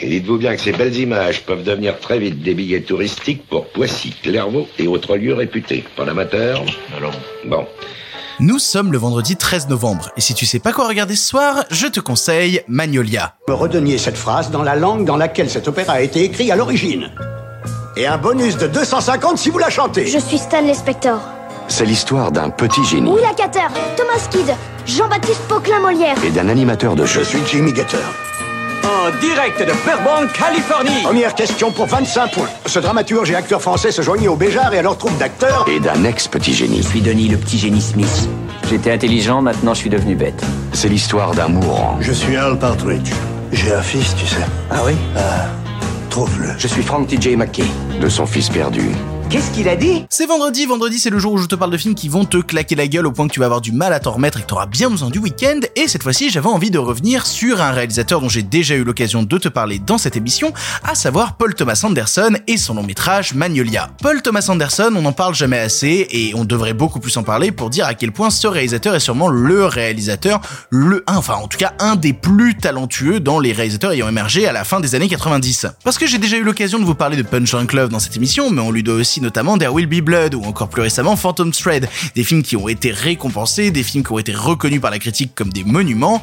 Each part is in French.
Et dites-vous bien que ces belles images peuvent devenir très vite des billets touristiques pour Poissy, Clairvaux et autres lieux réputés. Pas l'amateur Alors Bon. Nous sommes le vendredi 13 novembre, et si tu sais pas quoi regarder ce soir, je te conseille Magnolia. Me redonniez cette phrase dans la langue dans laquelle cet opéra a été écrit à l'origine. Et un bonus de 250 si vous la chantez. Je suis Stanley Spector. C'est l'histoire d'un petit génie Willa Cater, Thomas Kidd, Jean-Baptiste Poquelin Molière. et d'un animateur de Je jeu. suis Jimmy Getter. En direct de Fairbanks, Californie. Première question pour 25 points. Ce dramaturge et acteur français se joignait au Béjar et à leur troupe d'acteurs. Et d'un ex-petit génie. Je suis Denis, le petit génie Smith. J'étais intelligent, maintenant je suis devenu bête. C'est l'histoire d'un mourant. Je suis Al Partridge. J'ai un fils, tu sais. Ah oui Trouve-le. Je suis Frank T.J. McKay. De son fils perdu. Qu'est-ce qu'il a dit? C'est vendredi, vendredi c'est le jour où je te parle de films qui vont te claquer la gueule au point que tu vas avoir du mal à t'en remettre et que tu auras bien besoin du week-end, et cette fois-ci j'avais envie de revenir sur un réalisateur dont j'ai déjà eu l'occasion de te parler dans cette émission, à savoir Paul Thomas Anderson et son long métrage Magnolia. Paul Thomas Anderson, on n'en parle jamais assez, et on devrait beaucoup plus en parler pour dire à quel point ce réalisateur est sûrement le réalisateur, le, enfin en tout cas un des plus talentueux dans les réalisateurs ayant émergé à la fin des années 90. Parce que j'ai déjà eu l'occasion de vous parler de Punch Drunk Love dans cette émission, mais on lui doit aussi notamment There Will Be Blood ou encore plus récemment Phantom Thread, des films qui ont été récompensés, des films qui ont été reconnus par la critique comme des monuments,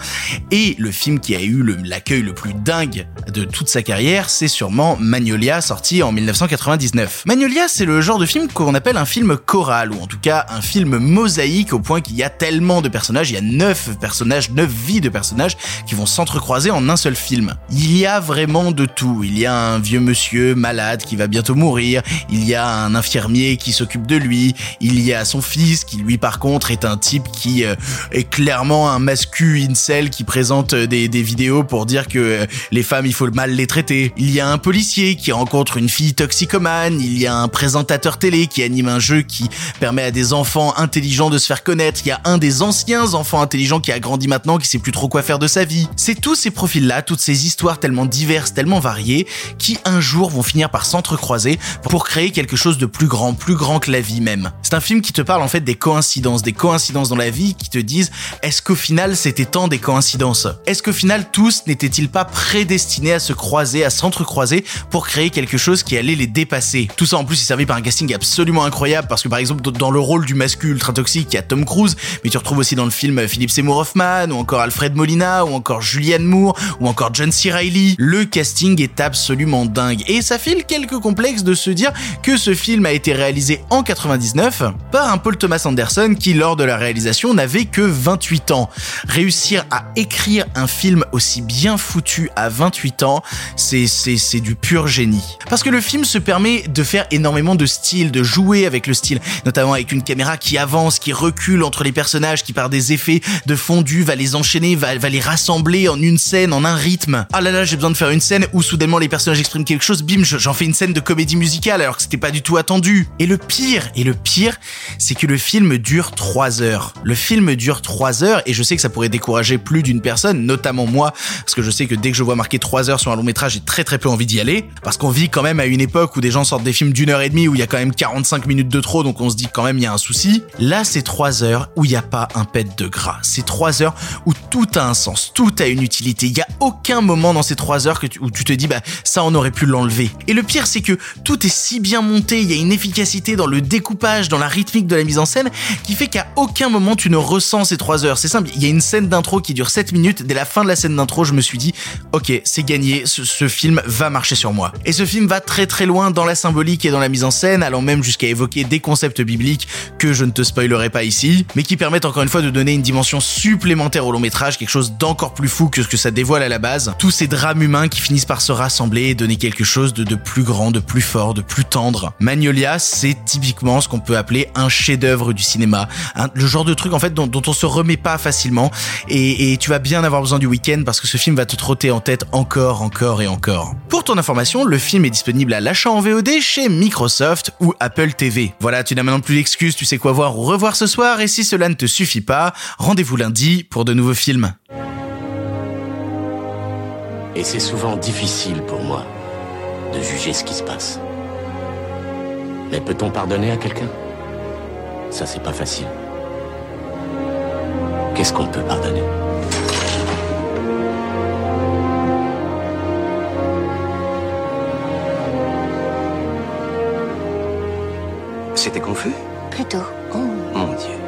et le film qui a eu l'accueil le, plus dingue de toute sa carrière, c'est sûrement Magnolia, sorti en 1999. Magnolia, c'est le genre de film qu'on appelle un film choral, ou en tout cas un film mosaïque au point qu'il y a tellement de personnages, il y a neuf personnages, neuf vies de personnages qui vont s'entrecroiser en un seul film. Il y a vraiment de tout. Il y a un vieux monsieur malade qui va bientôt mourir, il y a un infirmier qui s'occupe de lui, il y a son fils qui lui par contre est un type qui euh, est clairement un mascu incel qui présente euh, des, des vidéos pour dire que euh, les femmes il faut mal les traiter. Il y a un policier qui rencontre une fille toxicomane, il y a un présentateur télé qui anime un jeu qui permet à des enfants intelligents de se faire connaître, il y a un des anciens enfants intelligents qui a grandi maintenant qui sait plus trop quoi faire de sa vie. C'est tous ces profils-là, toutes ces histoires tellement diverses, tellement variées, qui un jour vont finir par s'entrecroiser pour créer quelque chose de plus grand, plus grand que la vie même. C'est un film qui te parle en fait des coïncidences, des coïncidences dans la vie qui te disent est-ce qu'au final c'était tant des coïncidences? Est-ce qu'au final tous n'étaient-ils pas prédestinés à se croiser, à s'entrecroiser pour créer quelque chose qui allait les dépasser? Tout ça en plus est servi par un casting absolument incroyable parce que par exemple dans le rôle du masculin ultra toxique il y a Tom Cruise, mais tu retrouves aussi dans le film Philippe Seymour Hoffman ou encore Alfred Molina ou encore Julianne Moore ou encore John C. Reilly. Le casting est absolument dingue et ça file quelques complexes de se dire que ce film a été réalisé en 99 par un Paul Thomas Anderson qui lors de la réalisation n'avait que 28 ans. Réussir à écrire un film aussi bien foutu à 28 ans, c'est c'est c'est du pur génie. Parce que le film se permet de faire énormément de style, de jouer avec le style, notamment avec une caméra qui avance, qui recule entre les personnages, qui par des effets de fondu va les enchaîner, va, va les rassembler en une scène, en un rythme. Ah là là, j'ai besoin de faire une scène où soudainement les personnages expriment quelque chose, bim, je- j'en fais une scène de comédie musicale alors que c'était pas du tout attendu. Et le pire, et le pire, c'est que le film dure 3 heures. Le film dure 3 heures et je sais que ça pourrait décourager plus d'une personne, notamment moi, parce que je sais que dès que je vois marqué 3 heures sur un long métrage, j'ai très très peu envie d'y aller, parce qu'on vit quand même à une époque où des gens sortent des films d'une heure et demie où il y a quand même 45 minutes de trop, donc on se dit quand même il y a un souci. Là, c'est 3 heures où il n'y a pas un pet de gras. C'est 3 heures où tout a un sens, tout a une utilité. Il y a aucun moment dans ces 3 heures où tu te dis bah ça on aurait pu l'enlever. Et le pire c'est que tout est si bien monté, il y a une efficacité dans le découpage, dans la rythmique de la mise en scène qui fait qu'à aucun moment tu ne ressens ces 3 heures. C'est simple, il y a une scène d'intro qui dure 7 minutes, dès la fin de la scène d'intro, je me suis dit OK, c'est gagné, ce, ce film va marcher sur moi. Et ce film va très très loin dans la symbolique et dans la mise en scène, allant même jusqu'à évoquer des concepts bibliques que je ne te spoilerai pas ici, mais qui permettent encore une fois de donner une dimension supplémentaire au long métrage, quelque chose d'encore plus fou que ce que ça dévoile à la base. Tous ces drames humains qui finissent par se rassembler et donner quelque chose de, de plus grand, de plus fort, de plus tendre. Magnolia, c'est typiquement ce qu'on peut appeler un chef-d'œuvre du cinéma, le genre de truc en fait dont, dont on se remet pas facilement, et, et tu vas bien avoir besoin du week-end parce que ce film va te trotter en tête encore, encore et encore. Pour ton information, le film est disponible à l'achat en VOD chez Microsoft ou Apple TV. Voilà, tu n'as maintenant plus d'excuses, tu sais Quoi voir ou revoir ce soir et si cela ne te suffit pas, rendez-vous lundi pour de nouveaux films. Et c'est souvent difficile pour moi de juger ce qui se passe. Mais peut-on pardonner à quelqu'un? Ça, c'est pas facile. Qu'est-ce qu'on peut pardonner? C'était confus? Plutôt. Oh. Mon Dieu.